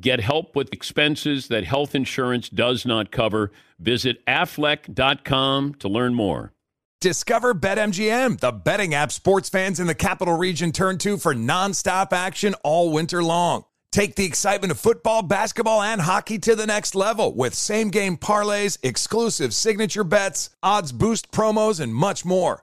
Get help with expenses that health insurance does not cover. Visit aflac.com to learn more. Discover BetMGM, the betting app sports fans in the capital region turn to for nonstop action all winter long. Take the excitement of football, basketball, and hockey to the next level with same game parlays, exclusive signature bets, odds boost promos, and much more.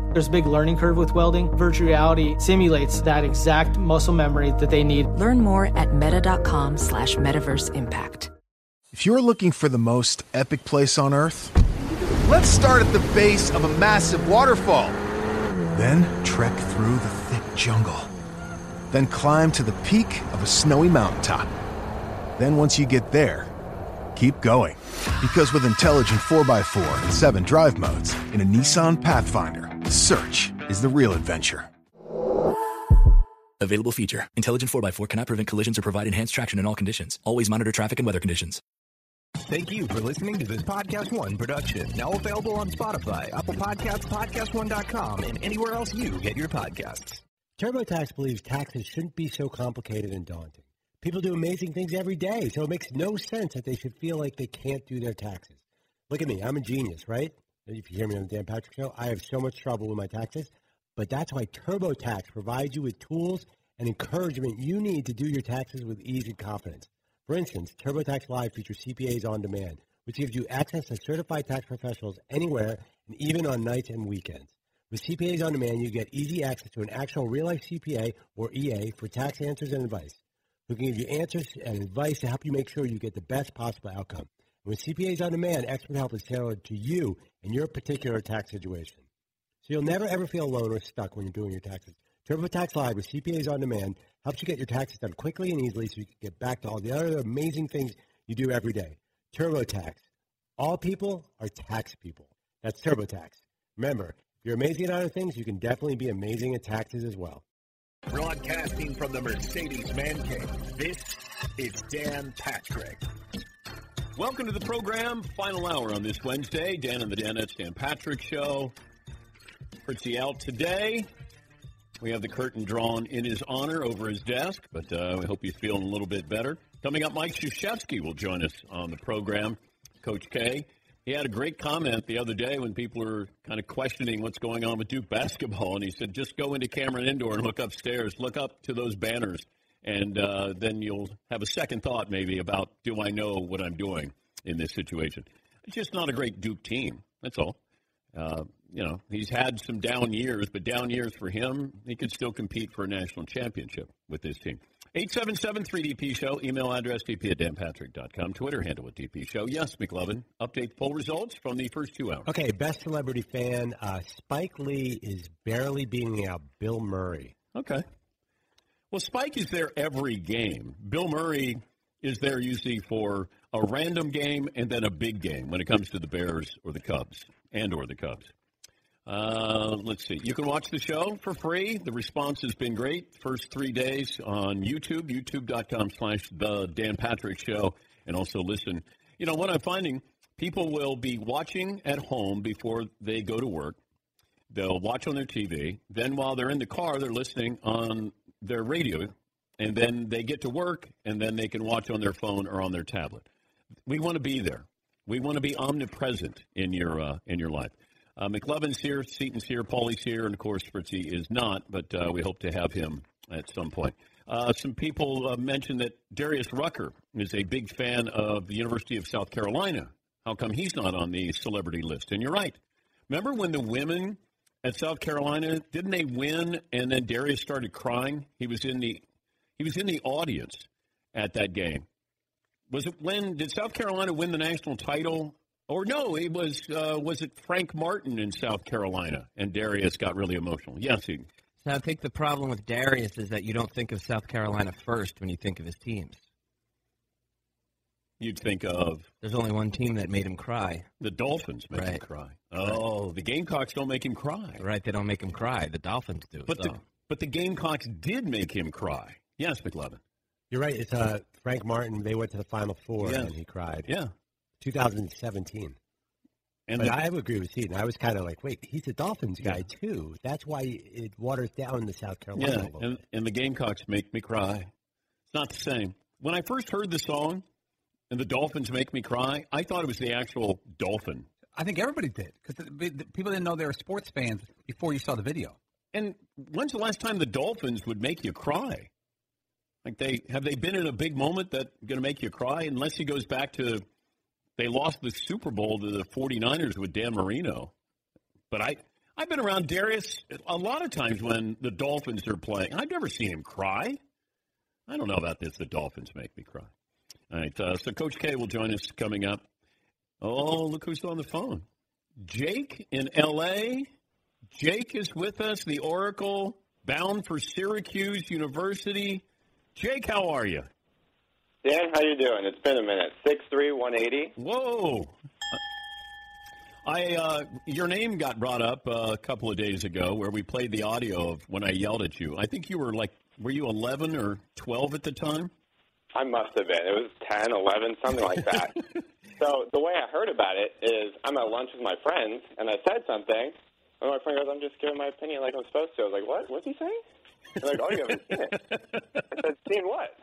There's a big learning curve with welding. Virtual reality simulates that exact muscle memory that they need. Learn more at meta.com slash metaverse impact. If you're looking for the most epic place on earth, let's start at the base of a massive waterfall. Then trek through the thick jungle. Then climb to the peak of a snowy mountaintop. Then once you get there, keep going. Because with intelligent 4x4 and 7 drive modes in a Nissan Pathfinder, search is the real adventure. Available feature. Intelligent 4x4 cannot prevent collisions or provide enhanced traction in all conditions. Always monitor traffic and weather conditions. Thank you for listening to this Podcast One production. Now available on Spotify, Apple Podcasts, PodcastOne.com, and anywhere else you get your podcasts. TurboTax believes taxes shouldn't be so complicated and daunting. People do amazing things every day, so it makes no sense that they should feel like they can't do their taxes. Look at me, I'm a genius, right? If you hear me on the Dan Patrick Show, I have so much trouble with my taxes, but that's why TurboTax provides you with tools and encouragement you need to do your taxes with ease and confidence. For instance, TurboTax Live features CPAs on demand, which gives you access to certified tax professionals anywhere and even on nights and weekends. With CPAs on demand, you get easy access to an actual real-life CPA or EA for tax answers and advice who can give you answers and advice to help you make sure you get the best possible outcome. And with CPAs on demand, expert help is tailored to you and your particular tax situation. So you'll never ever feel alone or stuck when you're doing your taxes. TurboTax Live with CPAs on demand helps you get your taxes done quickly and easily so you can get back to all the other amazing things you do every day. TurboTax. All people are tax people. That's TurboTax. Remember, if you're amazing at other things, you can definitely be amazing at taxes as well. Broadcasting from the Mercedes Man Cave, this is Dan Patrick. Welcome to the program. Final hour on this Wednesday. Dan and the Danettes, Dan Patrick Show. Fritzy out today. We have the curtain drawn in his honor over his desk, but uh, we hope he's feeling a little bit better. Coming up, Mike Krzyzewski will join us on the program. Coach K. He had a great comment the other day when people were kind of questioning what's going on with Duke basketball, and he said, "Just go into Cameron Indoor and look upstairs, look up to those banners, and uh, then you'll have a second thought maybe about do I know what I'm doing in this situation." It's just not a great Duke team. That's all. Uh, you know, he's had some down years, but down years for him, he could still compete for a national championship with this team. 877-3DP Show, email address dp at danpatrick.com, Twitter handle at DP Show. Yes, McLovin, update poll results from the first two hours. Okay, best celebrity fan. Uh, Spike Lee is barely beating out Bill Murray. Okay. Well, Spike is there every game. Bill Murray is there usually for a random game and then a big game when it comes to the Bears or the Cubs and or the Cubs. Uh, let's see. You can watch the show for free. The response has been great. First three days on YouTube, youtube.com slash the Dan Patrick Show, and also listen. You know, what I'm finding, people will be watching at home before they go to work. They'll watch on their TV. Then while they're in the car, they're listening on their radio and then they get to work, and then they can watch on their phone or on their tablet. We want to be there. We want to be omnipresent in your uh, in your life. Uh, McLovin's here, Seaton's here, Paulie's here, and of course Fritzy is not, but uh, we hope to have him at some point. Uh, some people uh, mentioned that Darius Rucker is a big fan of the University of South Carolina. How come he's not on the celebrity list? And you're right. Remember when the women at South Carolina didn't they win, and then Darius started crying? He was in the he was in the audience at that game. Was it when did South Carolina win the national title? Or no, it was uh, was it Frank Martin in South Carolina, and Darius got really emotional. Yes, he, So I think the problem with Darius is that you don't think of South Carolina first when you think of his teams. You'd think of There's only one team that made him cry. the Dolphins make him cry. Oh, the Gamecocks don't make him cry, Right? They don't make him cry. The Dolphins do. but so. the but the Gamecocks did make him cry. Yes, McLovin. You're right. It's uh, Frank Martin. They went to the Final Four Yeah. and he cried. Yeah, 2017. and But the- I agree with Seaton. I was kind of like, wait, he's a Dolphins guy too. That's why it waters down the South Carolina. Yeah, a and, bit. and the Gamecocks make me cry. It's not the same. When I first heard the song and the Dolphins make me cry, I thought it was the actual dolphin. I think everybody did because people didn't know they were sports fans before you saw the video. And when's the last time the Dolphins would make you cry? Like they have they been in a big moment that going to make you cry? Unless he goes back to they lost the Super Bowl to the 49ers with Dan Marino. But I I've been around Darius a lot of times when the Dolphins are playing. I've never seen him cry. I don't know about this. The Dolphins make me cry. All right. Uh, so Coach K will join us coming up. Oh, look who's on the phone. Jake in L.A. Jake is with us, the Oracle, bound for Syracuse University. Jake, how are you? Dan, how you doing? It's been a minute. Six three one eighty. Whoa. I uh, your name got brought up uh, a couple of days ago where we played the audio of when I yelled at you. I think you were like were you 11 or 12 at the time? I must have been. It was ten, eleven, something like that. so the way I heard about it is I'm at lunch with my friends and I said something and my friend goes, I'm just giving my opinion like I'm supposed to. I was like, What? What's he saying? They're like, Oh, you haven't seen it. I said, Seen what?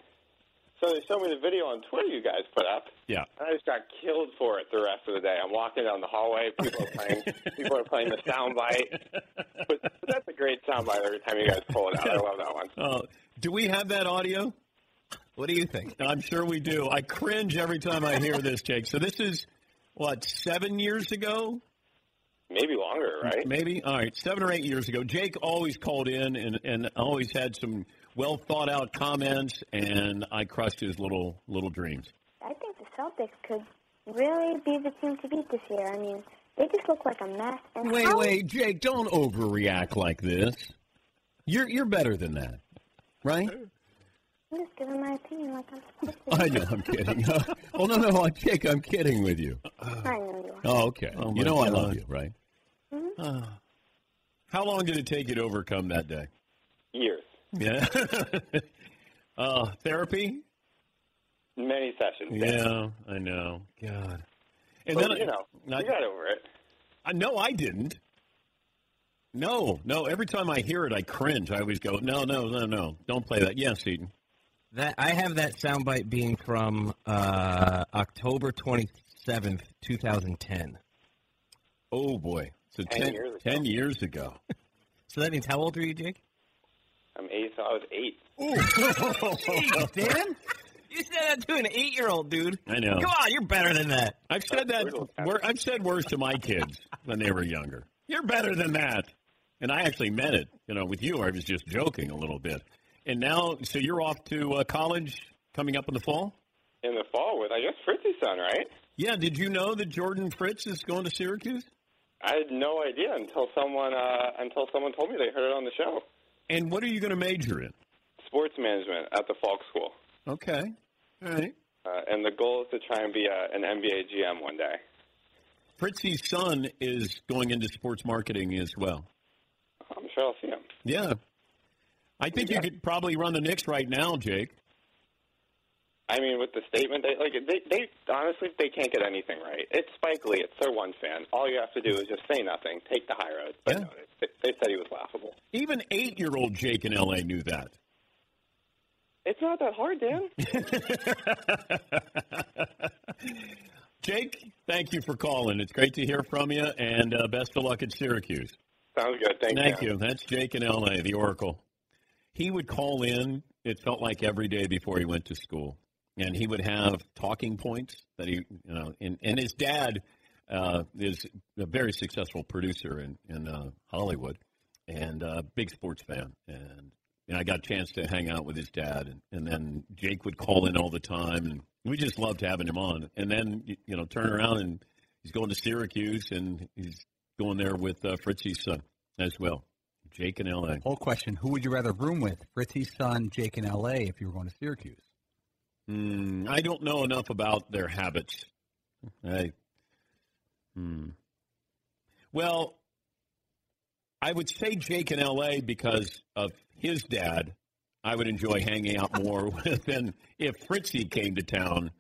So they showed me the video on Twitter you guys put up. Yeah. And I just got killed for it the rest of the day. I'm walking down the hallway, people are playing people are playing the soundbite. But, but that's a great soundbite every time you guys pull it out. I love that one. Uh, do we have that audio? What do you think? I'm sure we do. I cringe every time I hear this, Jake. So this is what seven years ago, Maybe longer, right? maybe. All right, seven or eight years ago. Jake always called in and, and always had some well thought out comments, and I crushed his little little dreams. I think the Celtics could really be the team to beat this year. I mean, they just look like a mess. And Wait, how- wait, Jake, don't overreact like this. You're you're better than that, right? I'm just giving my opinion like I'm supposed to. I know, I'm kidding. oh no, no, Jake, I'm kidding with you. I know you are. Oh, okay. Oh, you my know I love you, right? Mhm. How long did it take you to overcome that day? Years. Yeah. uh, therapy? Many sessions. Yeah, I know. God. And But, then you know, I, you got over it. I no, I didn't. No, no. Every time I hear it, I cringe. I always go, no, no, no, no. Don't play that. Yes, Seaton. That I have that soundbite being from uh, October twenty seventh, two thousand ten. Oh boy. So 10 ten, years ago. 10 years ago. So that means how old are you, Jake? I'm eight, so I was eight. Jeez, Dan. You said that to an eight year old dude. I know. Come on, you're better than that. I've said that. wor- I've said worse to my kids when they were younger. You're better than that, and I actually meant it. You know, with you, I was just joking a little bit. And now, so you're off to uh, college coming up in the fall. In the fall with, I guess, Fritzy's son, right? Yeah. Did you know that Jordan Fritz is going to Syracuse? I had no idea until someone uh, until someone told me they heard it on the show. And what are you going to major in? Sports management at the Falk School, Okay. All right. uh, and the goal is to try and be a, an NBA GM one day. Fritzy's son is going into sports marketing as well. I'm sure I'll see him. Yeah. I think you could probably run the Knicks right now, Jake. I mean, with the statement, they like they they honestly they can't get anything right. It's Spike Lee. It's their one fan. All you have to do is just say nothing, take the high road. But Yeah. no, they, they said he was laughable. Even eight-year-old Jake in L.A. knew that. It's not that hard, Dan. Jake, thank you for calling. It's great to hear from you, and uh, best of luck at Syracuse. Sounds good. Thank, you. Thank you. you. That's Jake in L.A., the Oracle. He would call in. It felt like every day before he went to school, and he would have talking points that he, you know, and, and his dad uh, is a very successful producer in in uh, Hollywood, and a big sports fan, and. And I got a chance to hang out with his dad, and, and then Jake would call in all the time, and we just loved having him on. And then you- know, turn around and he's going to Syracuse, and he's going there with uh, Fritzy's son as well, Jake in L.A. Whole question: Who would you rather room with, Fritzy's son, Jake in L.A. If you were going to Syracuse? Mm, I don't know enough about their habits. I, hmm. Well, I would say Jake in L.A. because of his dad. I would enjoy hanging out more with than if Fritzy came to town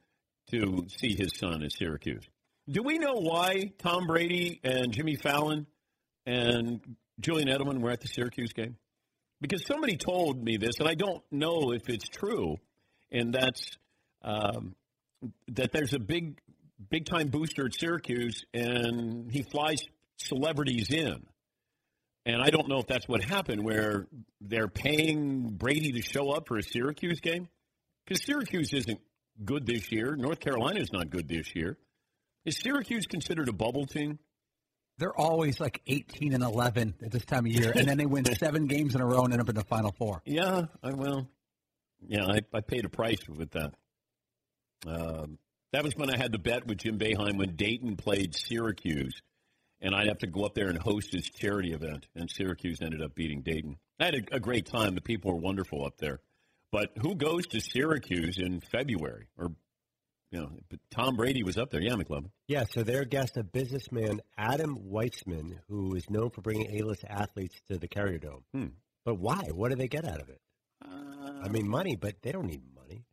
to see his son at Syracuse. Do we know why Tom Brady and Jimmy Fallon and Julian Edelman were at the Syracuse game? Because somebody told me this, and I don't know if it's true, and that's um, that there's a big, big time booster at Syracuse, and he flies celebrities in. And I don't know if that's what happened, where they're paying Brady to show up for a Syracuse game, because Syracuse isn't good this year. North Carolina is not good this year. Is Syracuse considered a bubble team? They're always like 18 and 11 at this time of year, and then they win seven games in a row and end up in the Final Four. Yeah, I will. Yeah, I, I paid a price with that. Um, that was when I had the bet with Jim Boeheim when Dayton played Syracuse, and I'd have to go up there and host his charity event, and Syracuse ended up beating Dayton. I had a, a great time. The people were wonderful up there. But who goes to Syracuse in February? Or, you know, but Tom Brady was up there. Yeah, McLovin. Yeah, so their guest, a businessman, Adam Weitsman, who is known for bringing A-list athletes to the Carrier Dome. Hmm. But why? What do they get out of it? I mean, money, but they don't need money.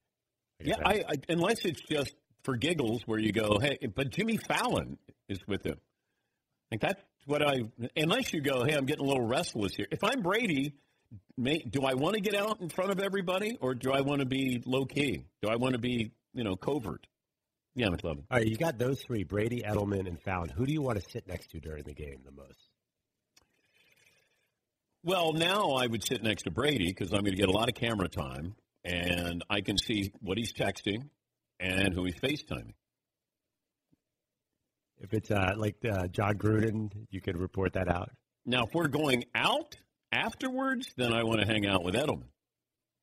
Yeah, I, I, unless it's just for giggles, where you go, hey, but Jimmy Fallon is with him. Like that's what I. Unless you go, hey, I'm getting a little restless here. If I'm Brady, may, do I want to get out in front of everybody, or do I want to be low key? Do I want to be, you know, covert? Yeah, McLovin. All right, you got those three: Brady, Edelman, and Fallon. Who do you want to sit next to during the game the most? Well, now I would sit next to Brady because I'm going to get a lot of camera time, and I can see what he's texting and who he's FaceTiming. If it's uh, like uh, Jon Gruden, you could report that out. Now, if we're going out afterwards, then I want to hang out with Edelman.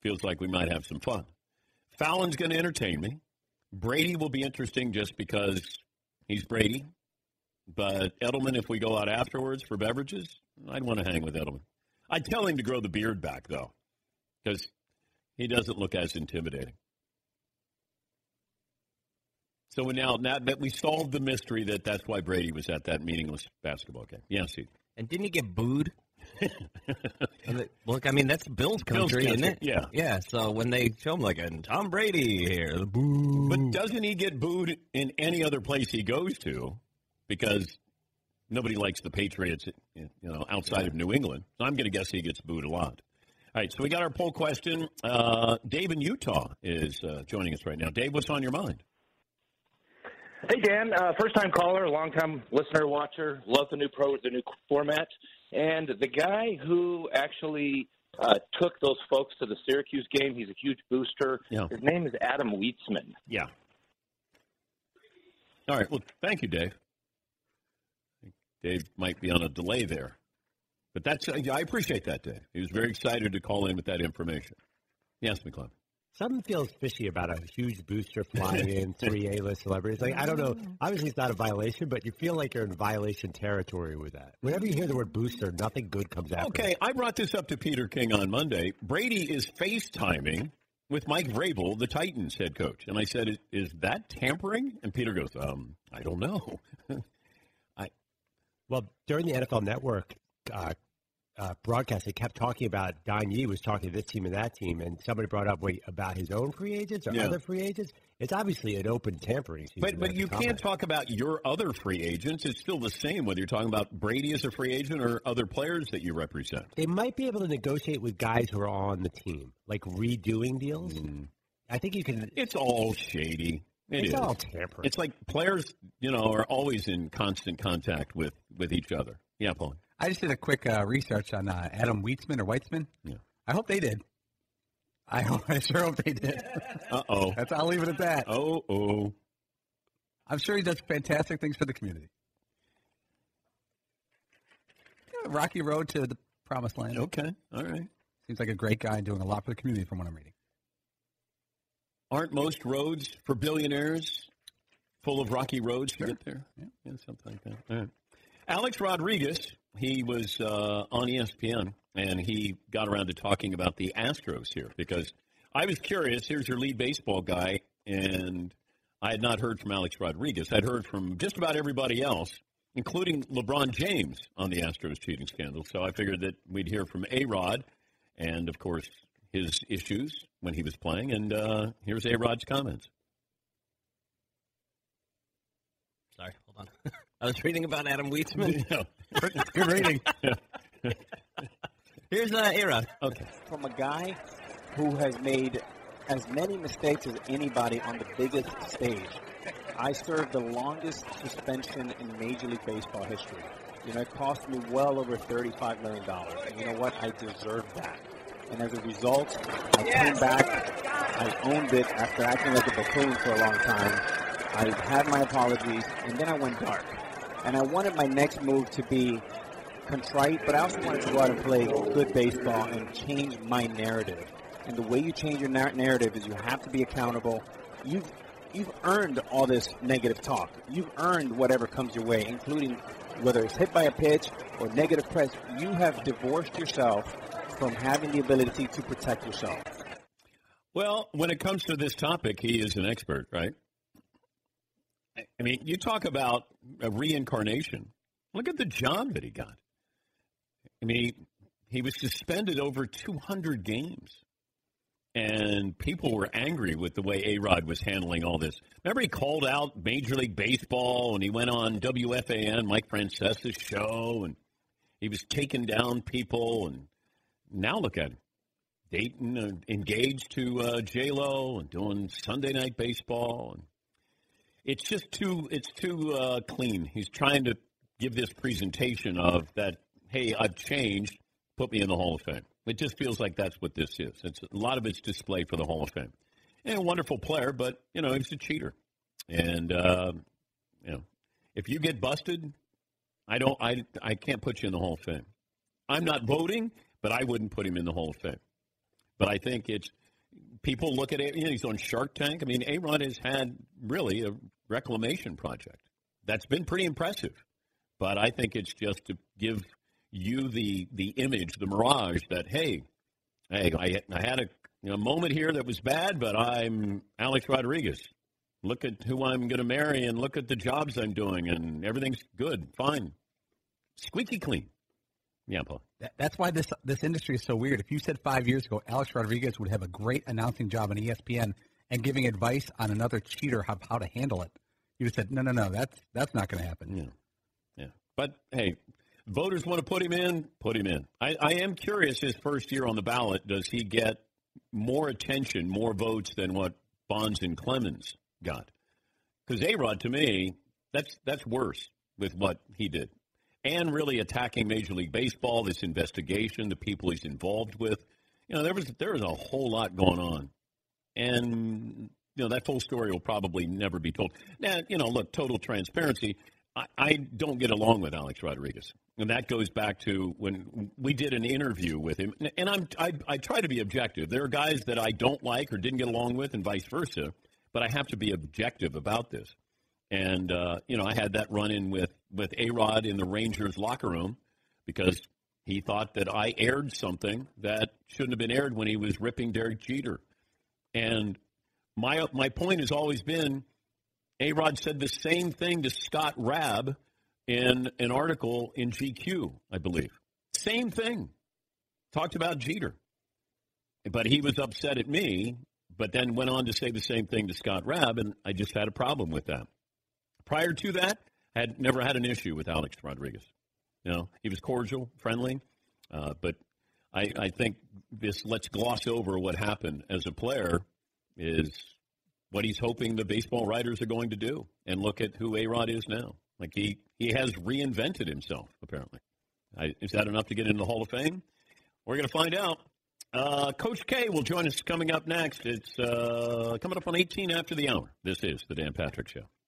Feels like we might have some fun. Fallon's going to entertain me. Brady will be interesting just because he's Brady. But Edelman, if we go out afterwards for beverages, I'd want to hang with Edelman. I'd tell him to grow the beard back, though, because he doesn't look as intimidating. So now, now that we solved the mystery that that's why Brady was at that meaningless basketball game. Yes, he. And didn't he get booed? And it- Look, I mean that's Bill's Bill's country, isn't it? yeah. yeah. So when they show him like a Tom Brady here, the boo. But doesn't he get booed in any other place he goes to? Because nobody likes the Patriots, you know, outside of New England. So I'm going to guess he gets booed a lot. All right, so we got our poll question. Uh, Dave in Utah is uh, joining us right now. Dave, what's on your mind? Hey Dan, uh, first time caller, long time listener watcher. Love the new pro, the new format, and the guy who actually uh, took those folks to the Syracuse game. He's a huge booster. Yeah. His name is Adam Weitsman. Yeah. All right. Well, thank you, Dave. Dave might be on a delay there, but that's I appreciate that, Dave. He was very excited to call in with that information. Yes, McClellan. Something feels fishy about a huge booster flying in three A-list celebrities. Like I don't know. Obviously, it's not a violation, but you feel like you're in violation territory with that. Whenever you hear the word booster, nothing good comes out. Okay, I brought this up to Peter King on Monday. Brady is FaceTiming with Mike Vrabel, the Titans head coach, and I said, "Is, is that tampering?" And Peter goes, "Um, I don't know." I well, during the NFL Network uh, uh, broadcast, they kept talking about Don Yee was talking to this team and that team, and somebody brought up wait about his own free agents or Yeah. other free agents. It's obviously an open tampering season. But but you can't talk about your other free agents. It's still the same whether you're talking about Brady as a free agent or other players that you represent. They might be able to negotiate with guys who are on the team, like redoing deals. I think you can. It's all shady. It It's is. all tampering. It's like players, you know, are always in constant contact with with each other. Yeah, Paul. I just did a quick uh, research on uh, Adam Weitsman or Weitzman. Yeah. I hope they did. I hope. I sure hope they did. Uh oh. That's. I'll leave it at that. Oh oh. I'm sure he does fantastic things for the community. Yeah, Rocky Road to the promised land. Okay. All right. Seems like a great guy doing a lot for the community from what I'm reading. Aren't most roads for billionaires full of rocky roads to get there? Yeah. something like that. All right. Alex Rodriguez, he was uh, on ESPN, and he got around to talking about the Astros here because I was curious. Here's your lead baseball guy, and I had not heard from Alex Rodriguez. I'd heard from just about everybody else, including LeBron James on the Astros cheating scandal. So I figured that we'd hear from A Rod, and of course his issues when he was playing. And uh, here's A Rod's comments. Sorry, hold on. I was reading about Adam Weitsman. Good reading. Here's uh, Era. Okay. From a guy who has made as many mistakes as anybody on the biggest stage. I served the longest suspension in Major League Baseball history. You know, it cost me well over $35 million. And you know what? I deserved that. And as a result, I came back. I owned it after acting like a buffoon for a long time. I had my apologies, and then I went dark. And I wanted my next move to be contrite, but I also wanted to go out and play good baseball and change my narrative. And the way you change your nar- narrative is you have to be accountable. You've you've earned all this negative talk. You've earned whatever comes your way, including whether it's hit by a pitch or negative press. You have divorced yourself from having the ability to protect yourself. Well, when it comes to this topic, he is an expert, right? I mean, you talk about a reincarnation. Look at the job that he got. I mean, he was suspended over 200 games. And people were angry with the way A Rod was handling all this. Remember, he called out Major League Baseball and he went on WFAN, Mike Francesa's show, and he was taking down people. And now look at him. Dayton uh, engaged to uh, J Lo and doing Sunday Night Baseball, and it's just too it's too uh, clean. He's trying to give this presentation of that. Hey, I've changed. Put me in the Hall of Fame. It just feels like that's what this is. It's a lot of it's display for the Hall of Fame. And a wonderful player, but you know he's a cheater. And uh, you know, if you get busted, I don't. I I can't put you in the Hall of Fame. I'm not voting, but I wouldn't put him in the Hall of Fame. But I think it's people look at it. You know, he's on Shark Tank. I mean, Aaron has had really a reclamation project that's been pretty impressive. But I think it's just to give you the the image, the mirage that hey, hey, I, I had a know, moment here that was bad, but I'm Alex Rodriguez. Look at who I'm going to marry, and look at the jobs I'm doing, and everything's good, fine, squeaky clean. Yeah, Paul. That- That's why this this industry is so weird. If you said five years ago Alex Rodriguez would have a great announcing job on ESPN and giving advice on another cheater how, how to handle it, have said, no, no, no, that's that's not going to happen. Yeah. Yeah. But hey, voters want to put him in, put him in. I, I am curious his first year on the ballot, does he get more attention, more votes than what Bonds and Clemens got? Because A Rod, to me, that's that's worse with what he did. And really attacking Major League Baseball, this investigation, the people he's involved with. You know, there was there was a whole lot going on. And you know, that full story will probably never be told. Now, you know, look, total transparency. I, I don't get along with Alex Rodriguez, and that goes back to when we did an interview with him. And I'm I, I try to be objective. There are guys that I don't like or didn't get along with, and vice versa. But I have to be objective about this. And uh, you know, I had that run in with with A Rod in the Rangers locker room because he thought that I aired something that shouldn't have been aired when he was ripping Derek Jeter. And my my point has always been, A Rod said the same thing to Scott Raab in an article in GQ, I believe. Same thing. Talked about Jeter. But he was upset at me but then went on to say the same thing to Scott Raab, and I just had a problem with that. Prior to that, had never had an issue with Alex Rodriguez. You know, he was cordial, friendly, uh, but I, I think this let's gloss over what happened as a player is what he's hoping the baseball writers are going to do, and look at who A Rod is now. Like he he has reinvented himself apparently. I, is that enough to get into the Hall of Fame? We're going to find out. Uh, Coach K will join us coming up next. It's uh, coming up on 18 after the hour. This is the Dan Patrick Show.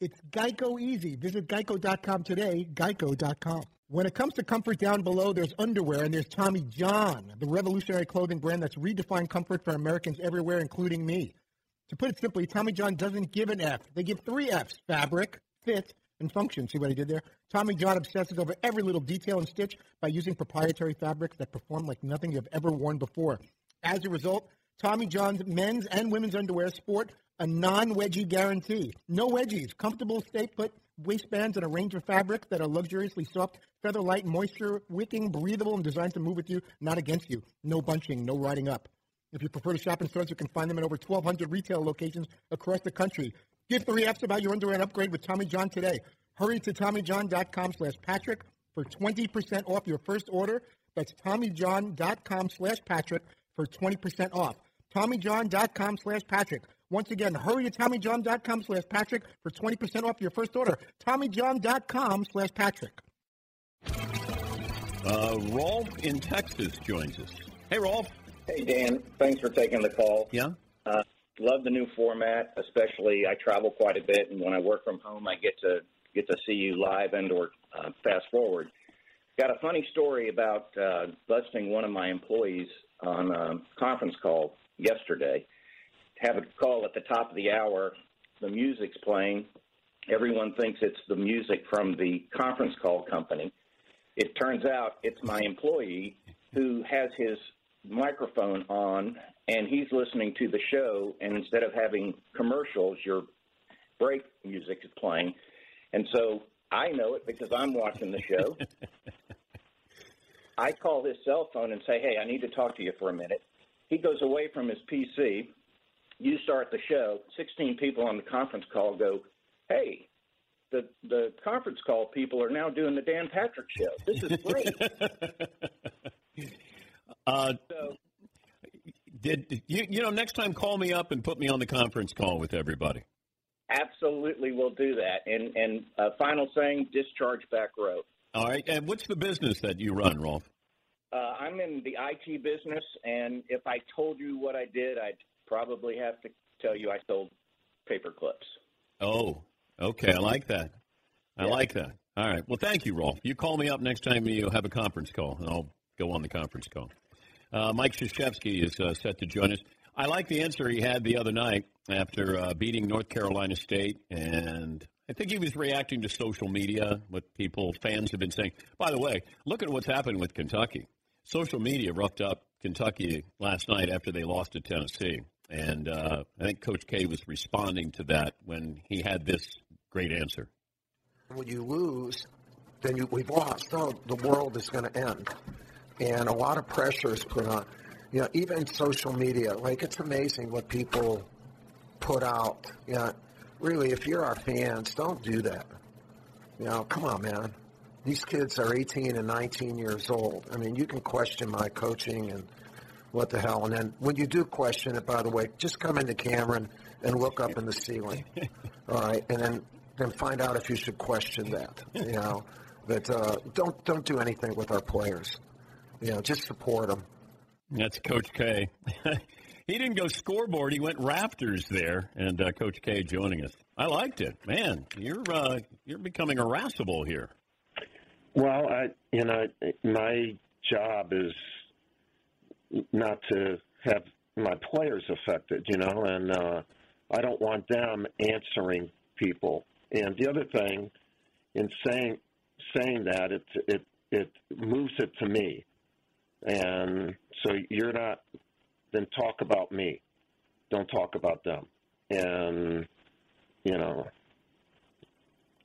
it's Geico easy. Visit geico.com today, geico.com. When it comes to comfort down below, there's underwear and there's Tommy John, the revolutionary clothing brand that's redefined comfort for Americans everywhere, including me. To put it simply, Tommy John doesn't give an F. They give three Fs fabric, fit, and function. See what I did there? Tommy John obsesses over every little detail and stitch by using proprietary fabrics that perform like nothing you've ever worn before. As a result, Tommy John's men's and women's underwear sport a non-wedgie guarantee. No wedgies, comfortable stay put waistbands and a range of fabrics that are luxuriously soft, feather light, moisture wicking, breathable, and designed to move with you, not against you. No bunching, no riding up. If you prefer to shop in stores, you can find them in over 1,200 retail locations across the country. Give three F's about your underwear and upgrade with Tommy John today. Hurry to TommyJohn.com slash Patrick for 20% off your first order. That's TommyJohn.com slash Patrick for 20% off. TommyJohn.com slash Patrick. Once again, hurry to TommyJohn.com slash Patrick for 20% off your first order. TommyJohn.com slash Patrick. Uh, Rolf in Texas joins us. Hey, Rolf. Hey, Dan. Thanks for taking the call. Yeah. Uh, love the new format, especially I travel quite a bit, and when I work from home, I get to get to see you live and or uh, fast forward. Got a funny story about uh, busting one of my employees on a conference call yesterday. Have a call at the top of the hour. The music's playing. Everyone thinks it's the music from the conference call company. It turns out it's my employee who has his microphone on and he's listening to the show and instead of having commercials your break music is playing and so i know it because i'm watching the show i call his cell phone and say hey i need to talk to you for a minute he goes away from his pc you start the show 16 people on the conference call go hey the the conference call people are now doing the dan patrick show this is great Uh, did you you know next time call me up and put me on the conference call with everybody? Absolutely, we'll do that. And and uh, final saying, discharge back row. All right. And what's the business that you run, Rolf? Uh, I'm in the IT business, and if I told you what I did, I'd probably have to tell you I sold paper clips. Oh, okay. I like that. I like that. All right. Well, thank you, Rolf. You call me up next time you have a conference call, and I'll go on the conference call. Uh, Mike Krzyzewski is uh, set to join us. I like the answer he had the other night after uh, beating North Carolina State, and I think he was reacting to social media, what people, fans have been saying. By the way, look at what's happened with Kentucky. Social media roughed up Kentucky last night after they lost to Tennessee, and uh, I think Coach K was responding to that when he had this great answer. When you lose, then you, we've lost. So the world is going to end and a lot of pressure is put on. You know, even social media, like it's amazing what people put out. You know, really, if you're our fans, don't do that. You know, come on, man. These kids are 18 and 19 years old. I mean, you can question my coaching and what the hell. And then when you do question it, by the way, just come into the camera and, and look up in the ceiling. All right, and then then find out if you should question that. You know, but uh, don't don't do anything with our players you know, just support them. That's Coach K. he didn't go scoreboard; he went rafters there, and uh, Coach K joining us. I liked it, man. You're uh, you're becoming irascible here. Well, I you know my job is not to have my players affected, you know, and uh, I don't want them answering people. And the other thing, in saying saying that, it it it moves it to me, and so you're not. Then talk about me. Don't talk about them. And you know,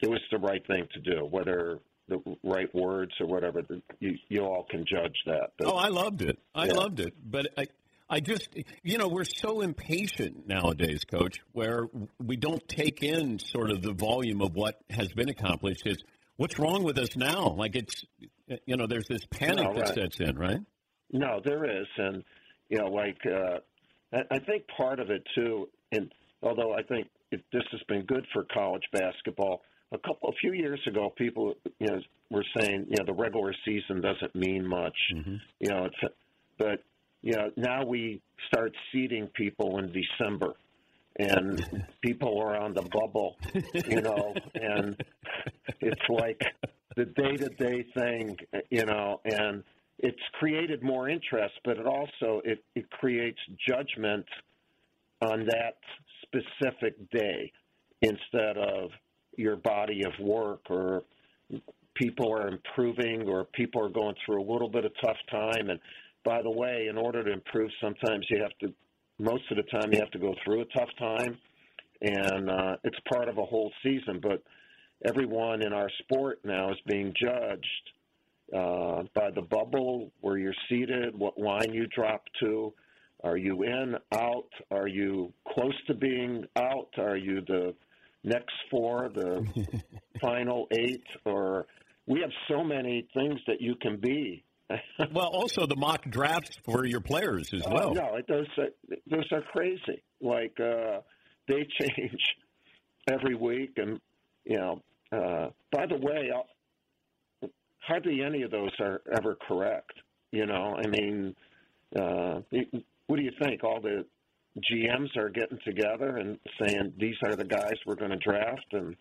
it was the right thing to do. Whether the right words or whatever, you you all can judge that. But, Oh, I loved it. I Yeah. loved it. But I, I just, you know, we're so impatient nowadays, Coach, where we don't take in sort of the volume of what has been accomplished. Is what's wrong with us now? Like it's, you know, there's this panic No, that right. sets in, right? No, there is, and you know, like uh, I, I think part of it too. And although I think it, this has been good for college basketball, a couple, a few years ago, people you know were saying you know the regular season doesn't mean much. Mm-hmm. You know, it's, but you know now we start seeding people in December. And people are on the bubble, you know, and it's like the day to day thing, you know, and it's created more interest, but it also it, it creates judgment on that specific day instead of your body of work or people are improving or people are going through a little bit of tough time and by the way in order to improve sometimes you have to most of the time you have to go through a tough time and uh, it's part of a whole season but everyone in our sport now is being judged uh, by the bubble where you're seated, what line you drop to. Are you in, out? Are you close to being out? Are you the next four, the final eight? Or we have so many things that you can be. well, also the mock drafts for your players as Oh, well. no, it those are, those are crazy. Like uh, they change every week, and you know. Uh, by the way, I'll, hardly any of those are ever correct. You know, I mean, uh, what do you think? All the GMs are getting together and saying these are the guys we're going to draft, and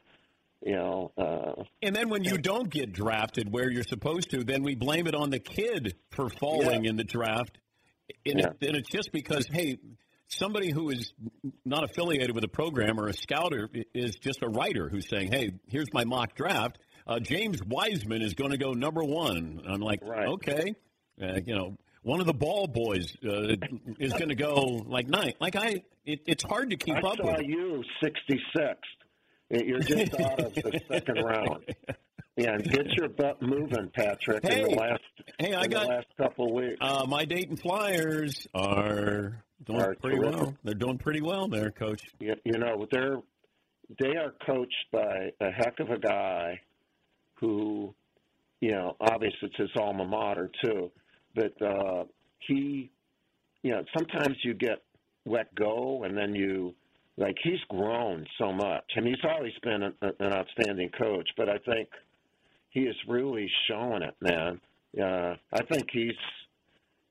you know, uh, And then when you don't get drafted where you're supposed to, then we blame it on the kid for falling in the draft. And, it, and it's just because, hey, somebody who is not affiliated with a program or a scouter is just a writer who's saying, hey, here's my mock draft. Uh, James Wiseman is going to go number one. I'm like, okay, uh, you know, one of the ball boys uh, is going to go like nine. Like I, it, it's hard to keep I up saw with. you 66th. You're just out of the second round. Yeah, and get your butt moving, Patrick. in Hey, the last, hey, I in got- the last couple of weeks. Uh, my Dayton Flyers are doing Are pretty terrific. well. They're doing pretty well there, Coach. you, you know they're they are coached by a heck of a guy who you know obviously it's his alma mater too but uh he you know sometimes you get let go and then you like he's grown so much and he's always been a, an outstanding coach but i think he is really showing it man uh i think he's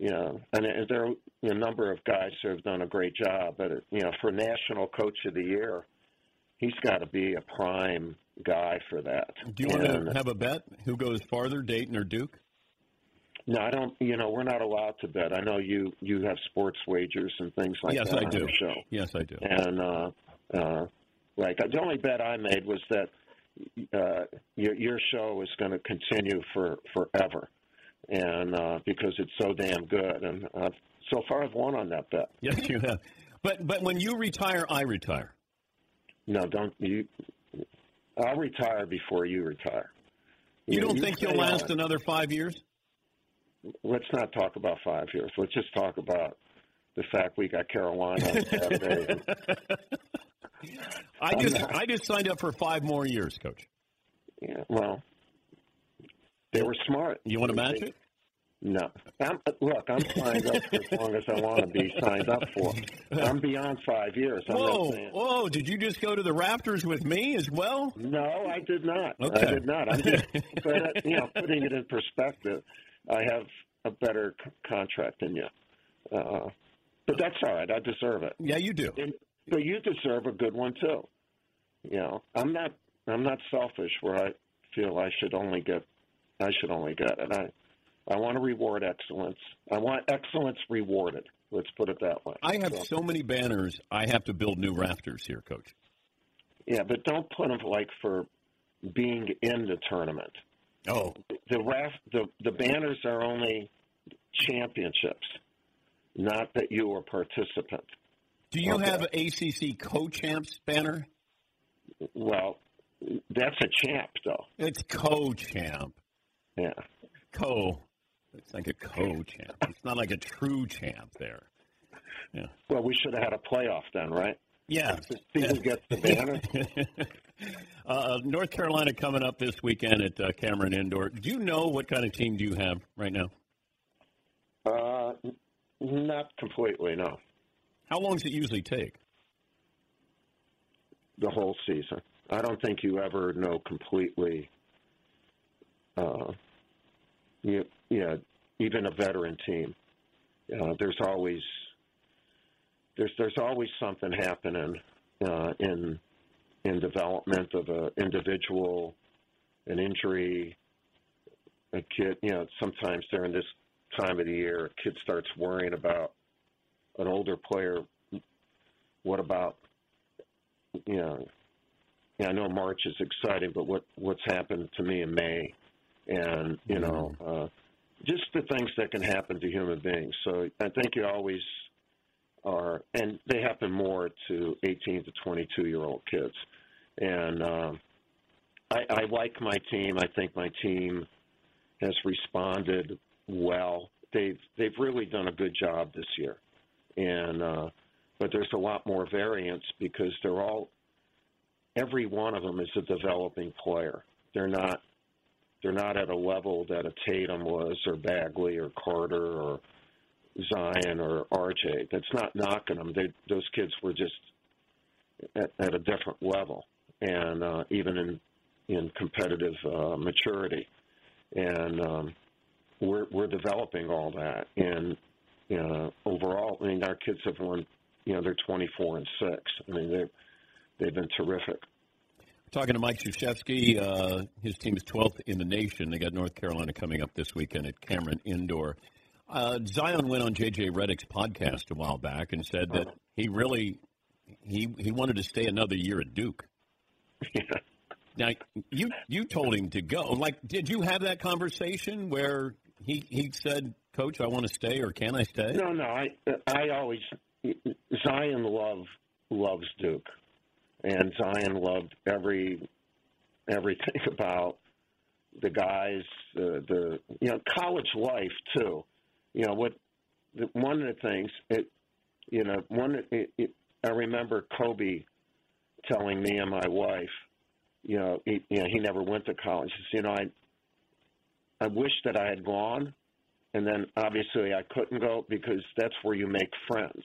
you know, and there are a number of guys who have done a great job. But you know, for National Coach of the Year, he's got to be a prime guy for that. Do you want And- to have a bet? Who goes farther, Dayton or Duke? No, I don't. You know, we're not allowed to bet. I know you you have sports wagers and things like yes, that I on do. your show. Yes, I do. And uh, uh, like the only bet I made was that uh, your your show is going to continue for forever, and uh, because it's so damn good. And uh, so far, I've won on that bet. Yes, you have. But but when you retire, I retire. No, don't you. I'll retire before you retire. You know, don't think you'll last on. another five years? Let's not talk about five years. Let's just talk about the fact we got Carolina on Saturday. I just not- I just signed up for five more years, Coach. Yeah, well, they were smart. You want to match it? No. I'm, look, I'm signed up for as long as I want to be signed up for. I'm beyond five years. I'm Whoa, whoa! Did you just go to the rafters with me as well? No, I did not. Okay. I did not. I'm just, but, you know, putting it in perspective, I have a better c- contract than you. Uh, but that's all right. I deserve it. Yeah, you do. And, but you deserve a good one too. You know, I'm not. I'm not selfish where I feel I should only get. I should only get it. I. I want to reward excellence. I want excellence rewarded. Let's put it that way. I have So- so many banners. I have to build new rafters here, Coach. Yeah, but don't put them like for being in the tournament. Oh, the raf, the the banners are only championships, not that you were a participant. Do you Okay. have an ACC co-champs banner? Well, that's a champ, though. It's co-champ. Yeah. Co. It's like a co-champ. It's not like a true champ there. Yeah. Well, we should have had a playoff then, right? Yeah. See who gets the banner. uh, North Carolina coming up this weekend at uh, Cameron Indoor. Do you know what kind of team do you have right now? Uh, n- not completely, no. How long does it usually take? The whole season. I don't think you ever know completely. Uh, you, yeah, even a veteran team. Uh, there's always there's there's always something happening uh, in in development of an individual, an injury, a kid. You know, sometimes during this time of the year, a kid starts worrying about an older player. What about you know? Yeah, I know March is exciting, but what what's happened to me in May, and you know, uh, just the things that can happen to human beings. So I think you always are, and they happen more to 18 to 22 year old kids. And um, I, I like my team. I think my team has responded well. They've they've really done a good job this year, and uh, but there's a lot more variance because they're all every one of them is a developing player. They're not they're not at a level that a Tatum was or Bagley or Carter or Zion or RJ. That's not knocking them. They, those kids were just at, at a different level, and uh, even in in competitive uh, maturity, and um, we're we're developing all that. And you know, overall, I mean, our kids have won. You know, they're 24 and six. I mean, they they've been terrific. Talking to Mike Krzyzewski, uh, his team is 12th in the nation. They got North Carolina coming up this weekend at Cameron Indoor. Uh, Zion went on JJ Redick's podcast a while back and said that he really he he wanted to stay another year at Duke. Now you you told him to go. Like, did you have that conversation where he he said, "Coach, I want to stay, or can I stay?" No, no. I I always Zion love loves Duke, and Zion loved every everything about the guys, the the you know college life too. You know what? The, one of the things it you know one it, it, I remember Kobe telling me and my wife, you know, he, you know, he never went to college. He says, you know, I I wish that I had gone, and then obviously I couldn't go because that's where you make friends,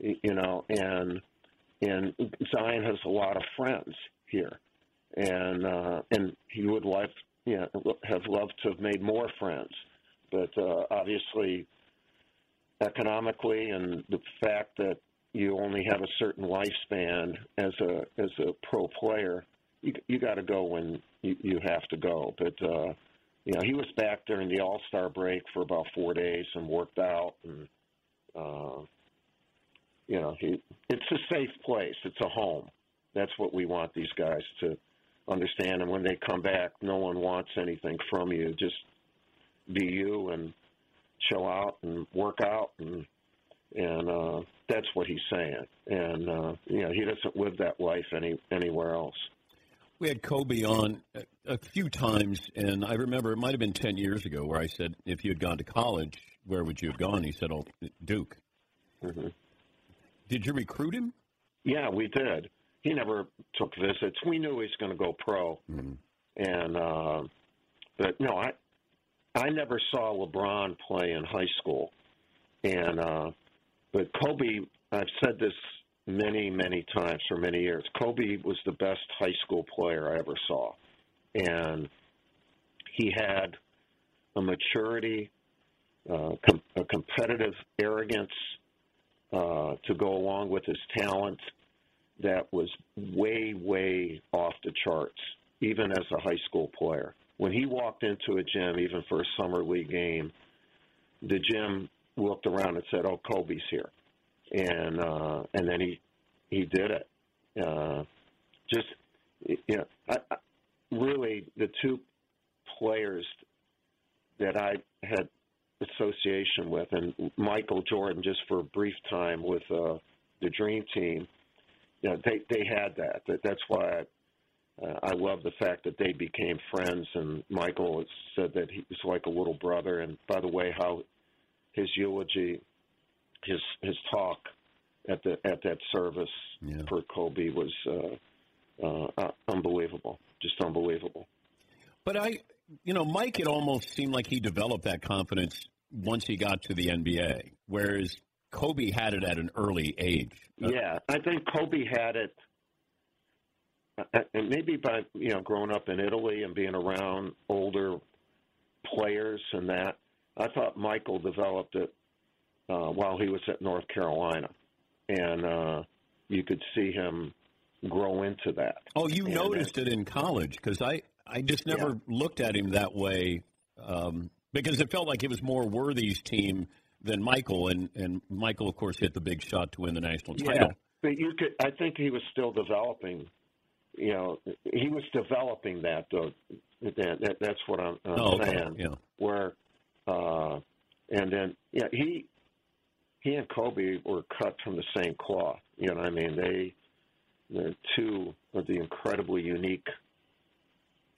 Y- you know, and and Zion has a lot of friends here, and uh, and he would like, you know, have loved to have made more friends, but uh, obviously economically and the fact that you only have a certain lifespan as a as a pro player, you you got to go when you, you have to go. But uh, you know, he was back during the All Star break for about four days and worked out, and uh, you know, he it's a safe place. It's a home. That's what we want these guys to understand. And when they come back, no one wants anything from you. Just be you and chill out and work out and and uh that's what he's saying. And uh you know he doesn't live that life any anywhere else. We had Kobe on a, a few times, and I remember it might have been 10 years ago where I said, if you had gone to college, where would you have gone? He said, oh, Duke. hmm Did you recruit him? yeah we did. He never took visits. We knew he was going to go pro. And uh but no i i never saw lebron play in high school. And uh but kobe i've said this many many times for many years. Kobe was the best high school player i ever saw. And he had a maturity uh, com- a competitive arrogance uh, to go along with his talent that was way, way off the charts, even as a high school player. When he walked into a gym, even for a summer league game, the gym looked around and said, "Oh, Kobe's here," and uh, and then he he did it. Uh, just you know, I, I, really the two players that I had association with, and Michael Jordan, just for a brief time with uh, the Dream Team, you know, they they had that. that that's why uh, I love the fact that they became friends. And Michael said that he was like a little brother. And by the way, how his eulogy, his his talk at the at that service Yeah. for Kobe was uh, uh, uh, unbelievable, just unbelievable. But I, you know, Mike, it almost seemed like he developed that confidence once he got to the NBA, whereas Kobe had it at an early age. Yeah, I think Kobe had it, uh, and maybe by you know growing up in Italy and being around older players and that. I thought Michael developed it uh, while he was at North Carolina, and uh, you could see him grow into that. Oh, you And, noticed it in college because I, I just never looked at him that way um, because it felt like it was more Worthy's team than Michael, and, and Michael, of course, hit the big shot to win the national title. Yeah, but you could. I think he was still developing. You know, he was developing that though. That, that that's what I'm, I'm Oh, okay, saying. yeah. Where, uh, and then yeah, he he and Kobe were cut from the same cloth. You know what I mean? They they're two of the incredibly unique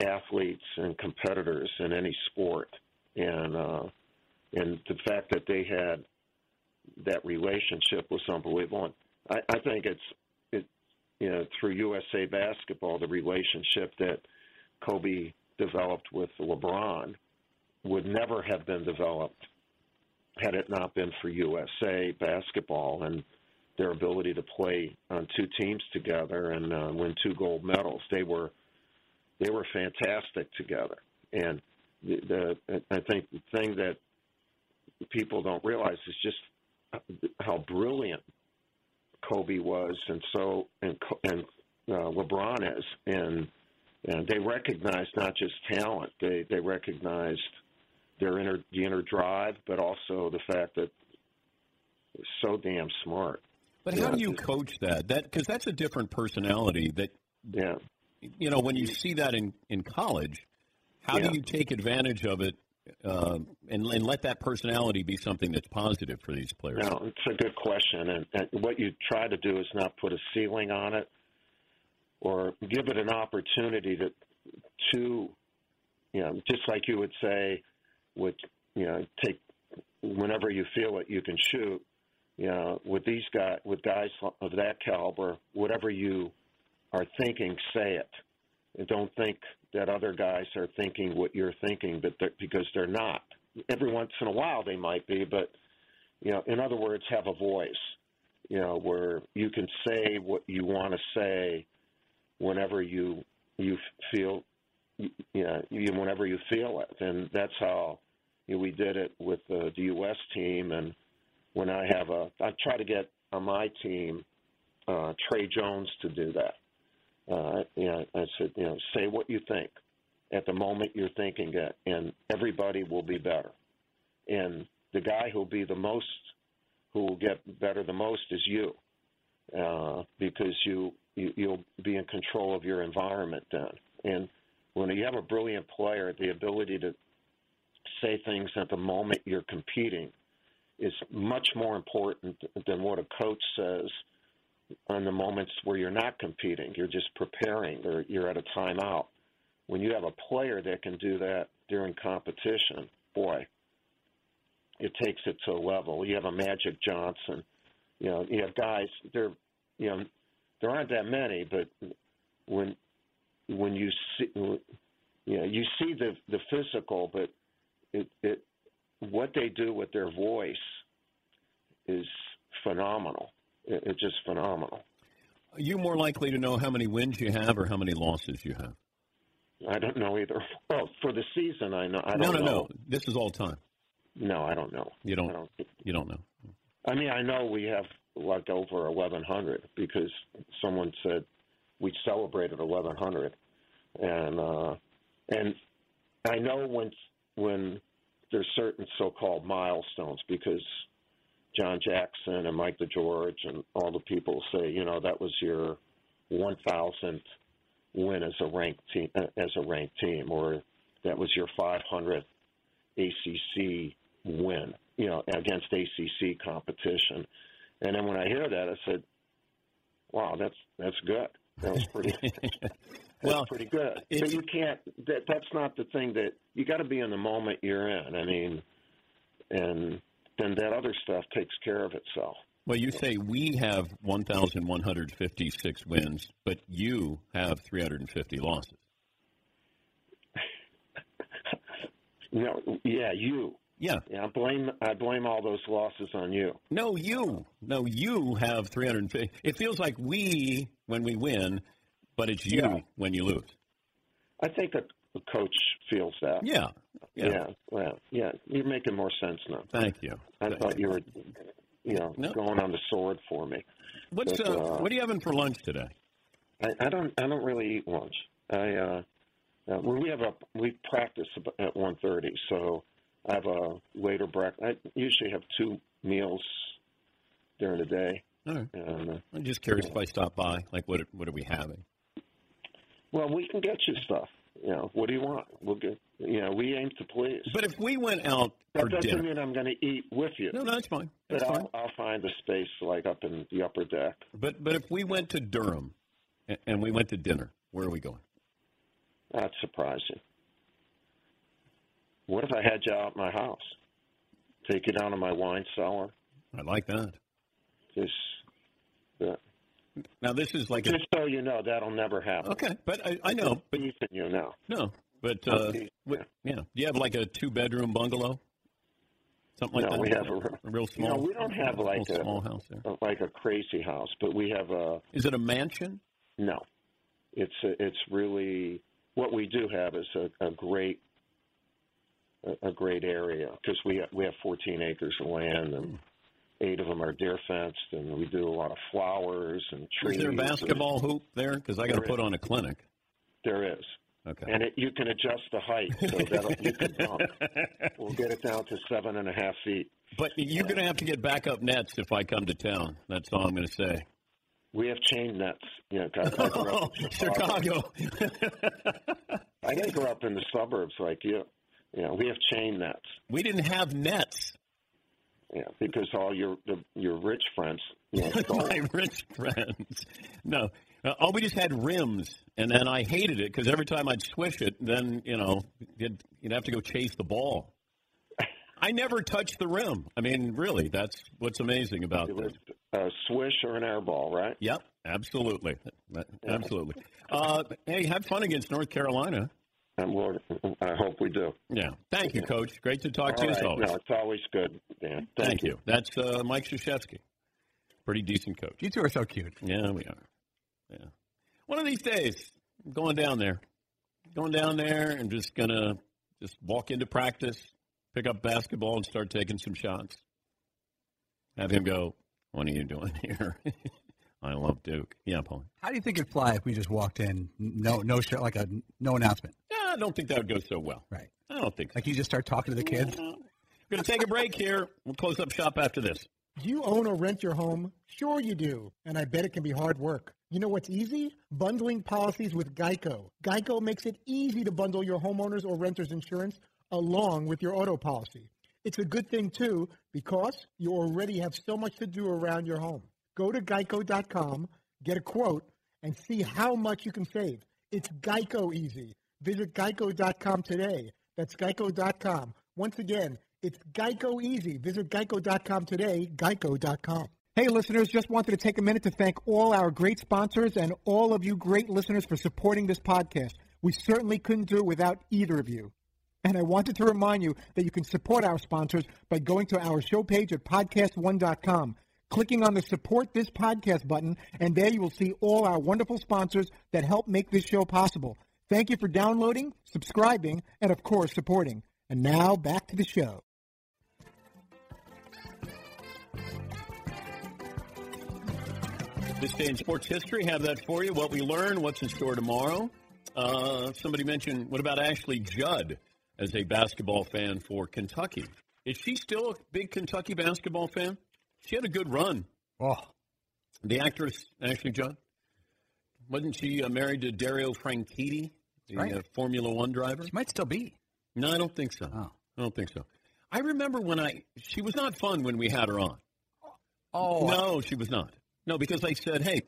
athletes and competitors in any sport, and uh, and the fact that they had that relationship was unbelievable. And I, I think it's it you know through USA Basketball the relationship that Kobe developed with LeBron would never have been developed had it not been for USA Basketball and their ability to play on two teams together and uh, win two gold medals. They were they were fantastic together, and the, the I think the thing that people don't realize is just how brilliant Kobe was, and so and and uh, LeBron is, and and they recognized not just talent, they they recognized their inner the inner drive, but also the fact that they're so damn smart. But how do you coach that? That because that's a different personality. That yeah, you know, when you see that in in college, how Yeah. do you take advantage of it uh, and and let that personality be something that's positive for these players? No, it's a good question, and, and what you try to do is not put a ceiling on it, or give it an opportunity to, to, you know, just like you would say, with you know, take whenever you feel it, you can shoot. You know, with these guys, with guys of that caliber, whatever you are thinking, say it. And don't think that other guys are thinking what you're thinking, but they're, because they're not. Every once in a while they might be, but you know, in other words, have a voice. You know, where you can say what you want to say whenever you you feel, you know, whenever you feel it, and that's how you know, we did it with uh, the U.S. team. And when I have a, I try to get on my team uh, Tre Jones to do that. Uh, you know, I said, you know, say what you think at the moment you're thinking it, and everybody will be better. And the guy who'll be the most, who will get better the most, is you, uh, because you, you you'll be in control of your environment then. And when you have a brilliant player, the ability to say things at the moment you're competing is much more important than what a coach says on the moments where you're not competing. You're just preparing or you're at a timeout. When you have a player that can do that during competition, boy, it takes it to a level. You have a Magic Johnson. You know, you have guys. There, you know, there aren't that many, but when when you see, you know, you see the the physical, but it it what they do with their voice is phenomenal. It, it's just phenomenal. Are you more likely to know how many wins you have or how many losses you have? I don't know either. Well, for the season, I know. I no, no, know. no. This is all time. No, I don't know. You don't. Don't. You don't know. I mean, I know we have like over 1,100 because someone said we celebrated 1,100, and uh, and I know when when there's certain so-called milestones because John Jackson and Mike DeGeorge and all the people say, you know, that was your 1,000th win as a ranked team, uh, as a ranked team, or that was your 500th ACC win, you know, against ACC competition. And then when I hear that, I said, "Wow, that's that's good. That was pretty." that's Well, pretty good. So you can't. That, that's not the thing that you got to be in the moment you're in. I mean, and then that other stuff takes care of itself. Well, you say we have 1,156 wins, but you have 350 losses. Know, yeah, you. Yeah. Yeah, I blame I blame all those losses on you. No, you. No, you have 350. It feels like we when we win, but it's you Yeah. when you lose. I think a, a coach feels that. Yeah. Yeah. Yeah. Well, yeah. You're making more sense now. Thank you. I Thank thought you were, you know, No. going on the sword for me. What's But, uh, what are you having for lunch today? I, I don't. I don't really eat lunch. I. uh uh, well, we have a we practice at one thirty, so I have a later breakfast. I usually have two meals during the day. All right. And, uh, I'm just curious if I stop by. Like, what what are we having? well, we can get you stuff. You know, what do you want? We'll get. You know, we aim to please. But if we went out for that doesn't dinner, mean I'm going to eat with you. no, no, that's fine. But That's fine. I'll, I'll find a space like up in the upper deck. But but if we went to Durham a- and we went to dinner, where are we going? That's surprising. What if I had you out at my house? Take you down to my wine cellar. I like that. Just, uh, Now this is like a, just so you know, that'll never happen. okay, but I, I know, but you know. no, but uh, what- yeah. Do you have like a two bedroom bungalow? Something like no, that. we have a, a real small. No, we don't have like a small house there. like a crazy house, but we have a. Is it a mansion? No, it's a, it's really what we do have is a, a great a, a great area because we have, we have 14 acres of land and eight of them are deer fenced and we do a lot of flowers and trees. Is there a basketball hoop there? Because I got to put is. on a clinic. There is. Okay. And it, you can adjust the height so that you can dunk. We'll get it down to seven and a half feet. But you're going to have to get backup nets if I come to town. That's all I'm going to say. We have chain nets. Yeah, I grew up oh, Chicago. I didn't grow up in the suburbs like you. You know, we have chain nets. We didn't have nets. Yeah, because all your the, your rich friends, you know, My rich friends. No. Uh, oh, we just had rims, and then I hated it because every time I'd swish it, then, you know, you'd, you'd have to go chase the ball. I never touched the rim. I mean, really, that's what's amazing about it this. a swish or an air ball, right? Yep, absolutely. Absolutely. Uh, hey, have fun against North Carolina. And we'll, I hope we do. Yeah. Thank you, Coach. Great to talk to you All as always. No, it's always good, Dan. Thank, you. That's uh, Mike Krzyzewski. Pretty decent coach. You two are so cute. Yeah, we are. Yeah. One of these days, I'm going down there. Going down there and just gonna just walk into practice, pick up basketball and start taking some shots. Have him go, What are you doing here? I love Duke. Yeah, Paul. How do you think it'd fly if we just walked in, no, no show, like a no announcement? Yeah, I don't think that would go so well. Right. I don't think so. Like you just start talking to the kids. We're gonna take a break here. We'll close up shop after this. Do you own or rent your home? Sure you do, and I bet it can be hard work. You know what's easy? Bundling policies with Geico. Geico makes it easy to bundle your homeowners or renters insurance along with your auto policy. It's a good thing too because you already have so much to do around your home. Go to geico.com, get a quote, and see how much you can save. It's Geico easy. Visit geico.com today. That's geico.com. Once again, it's Geico easy. Visit geico.com today, geico.com. Hey, listeners, just wanted to take a minute to thank all our great sponsors and all of you great listeners for supporting this podcast. We certainly couldn't do it without either of you. And I wanted to remind you that you can support our sponsors by going to our show page at podcast1.com, clicking on the support this podcast button, and there you will see all our wonderful sponsors that help make this show possible. Thank you for downloading, subscribing, and of course, supporting. And now back to the show. This day in sports history, have that for you. What we learn, what's in store tomorrow. Uh, somebody mentioned, what about Ashley Judd as a basketball fan for Kentucky? Is she still a big Kentucky basketball fan? She had a good run. Oh, The actress Ashley Judd. Wasn't she uh, married to Dario Franchitti, the Right. uh, Formula One driver? She might still be. No, I don't think so. I don't think so. I remember when I she was not fun when we had her on. Oh no, she was not. No, because I said, "Hey,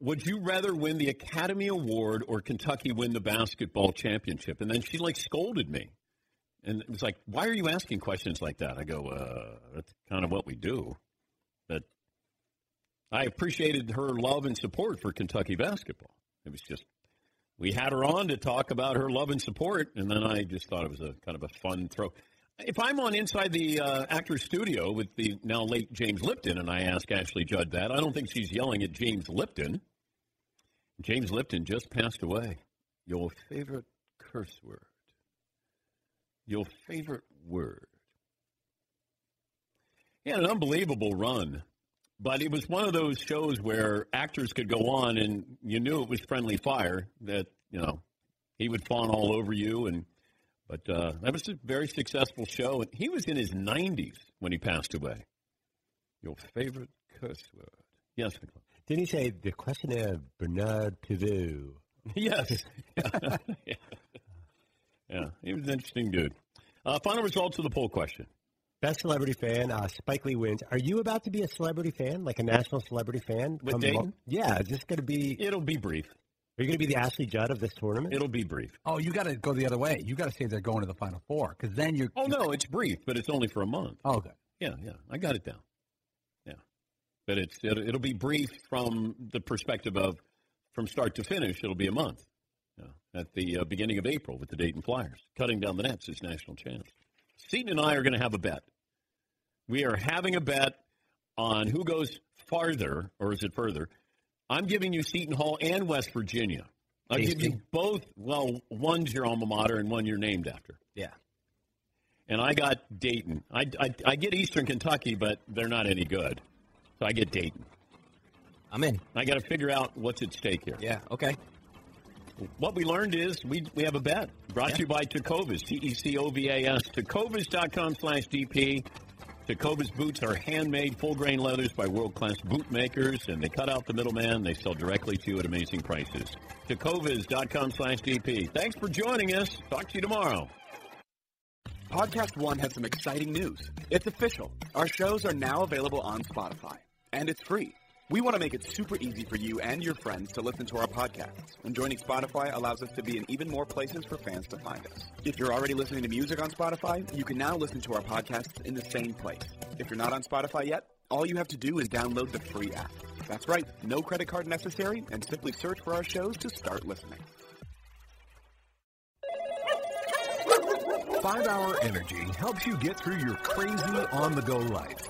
would you rather win the Academy Award or Kentucky win the basketball championship?" And then she like scolded me, and it was like, "Why are you asking questions like that?" I go, uh, "That's kind of what we do." I appreciated her love and support for Kentucky basketball. It was just we had her on to talk about her love and support, and then I just thought it was a kind of a fun throw. If I'm on inside the uh, actor's studio with the now late James Lipton, and I ask Ashley Judd that, I don't think she's yelling at James Lipton. James Lipton just passed away. Your favorite curse word. Your favorite word. He had an unbelievable run, but it was one of those shows where actors could go on and you knew it was friendly fire. That you know he would fawn all over you, and but uh, that was a very successful show. And he was in his 90s when he passed away. Your favorite curse word? Yes, Nicole. Didn't he say the questionnaire of Bernard Pivot? Yes. yeah. yeah, he was an interesting dude. Uh, final results of the poll question. Best celebrity fan, uh, Spike Lee wins. Are you about to be a celebrity fan, like a national celebrity fan? With Come Dayton? on- Yeah, is this going to be? It'll be brief. Are you going to be the Ashley Judd of this tournament? It'll be brief. Oh, you got to go the other way. You got to say they're going to the final four because then you're. Oh no, it's brief, but it's only for a month. Oh, okay. Yeah, yeah, I got it down. Yeah, but it's it'll, it'll be brief from the perspective of from start to finish. It'll be a month. Yeah, at the uh, beginning of April with the Dayton Flyers cutting down the nets as national champs. Seton and I are going to have a bet. We are having a bet on who goes farther, or is it further? I'm giving you Seton Hall and West Virginia. I'll give you both. Well, one's your alma mater and one you're named after. Yeah. And I got Dayton. I, I, I get Eastern Kentucky, but they're not any good. So I get Dayton. I'm in. I got to figure out what's at stake here. Yeah, okay. What we learned is we, we have a bet. Brought to you by Tecovas, T E C O V A S. Tecovas.com slash DP. Tecovas boots are handmade full grain leathers by world class boot makers, and they cut out the middleman. They sell directly to you at amazing prices. Tecovas.com slash DP. Thanks for joining us. Talk to you tomorrow. Podcast One has some exciting news. It's official. Our shows are now available on Spotify, and it's free. We want to make it super easy for you and your friends to listen to our podcasts, and joining Spotify allows us to be in even more places for fans to find us. If you're already listening to music on Spotify, you can now listen to our podcasts in the same place. If you're not on Spotify yet, all you have to do is download the free app. That's right, no credit card necessary, and simply search for our shows to start listening. Five Hour Energy helps you get through your crazy on the go life.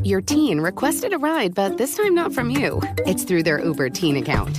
Your teen requested a ride, but this time not from you. It's through their Uber teen account.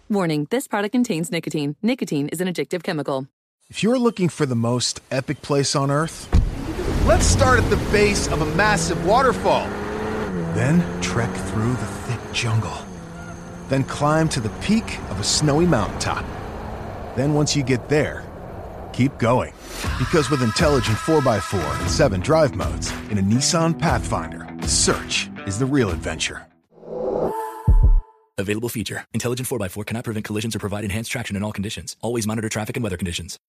Warning, this product contains nicotine. Nicotine is an addictive chemical. If you're looking for the most epic place on earth, let's start at the base of a massive waterfall. Then trek through the thick jungle. Then climb to the peak of a snowy mountaintop. Then once you get there, keep going. Because with intelligent 4x4 and 7 drive modes in a Nissan Pathfinder, search is the real adventure. Available feature. Intelligent 4x4 cannot prevent collisions or provide enhanced traction in all conditions. Always monitor traffic and weather conditions.